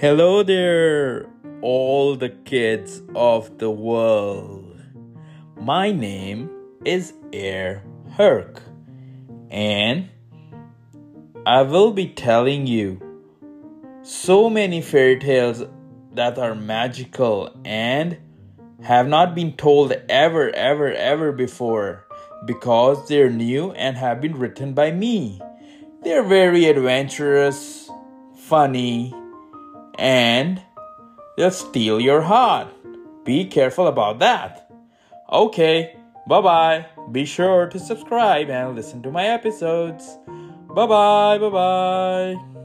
Hello there, all the kids of the world. My name is Air Herk, and I will be telling you so many fairy tales that are magical and have not been told ever, ever, ever before because they're new and have been written by me. They're very adventurous, funny, and they'll steal your heart. Be careful about that. Okay, bye bye. Be sure to subscribe and listen to my episodes. Bye bye, bye bye.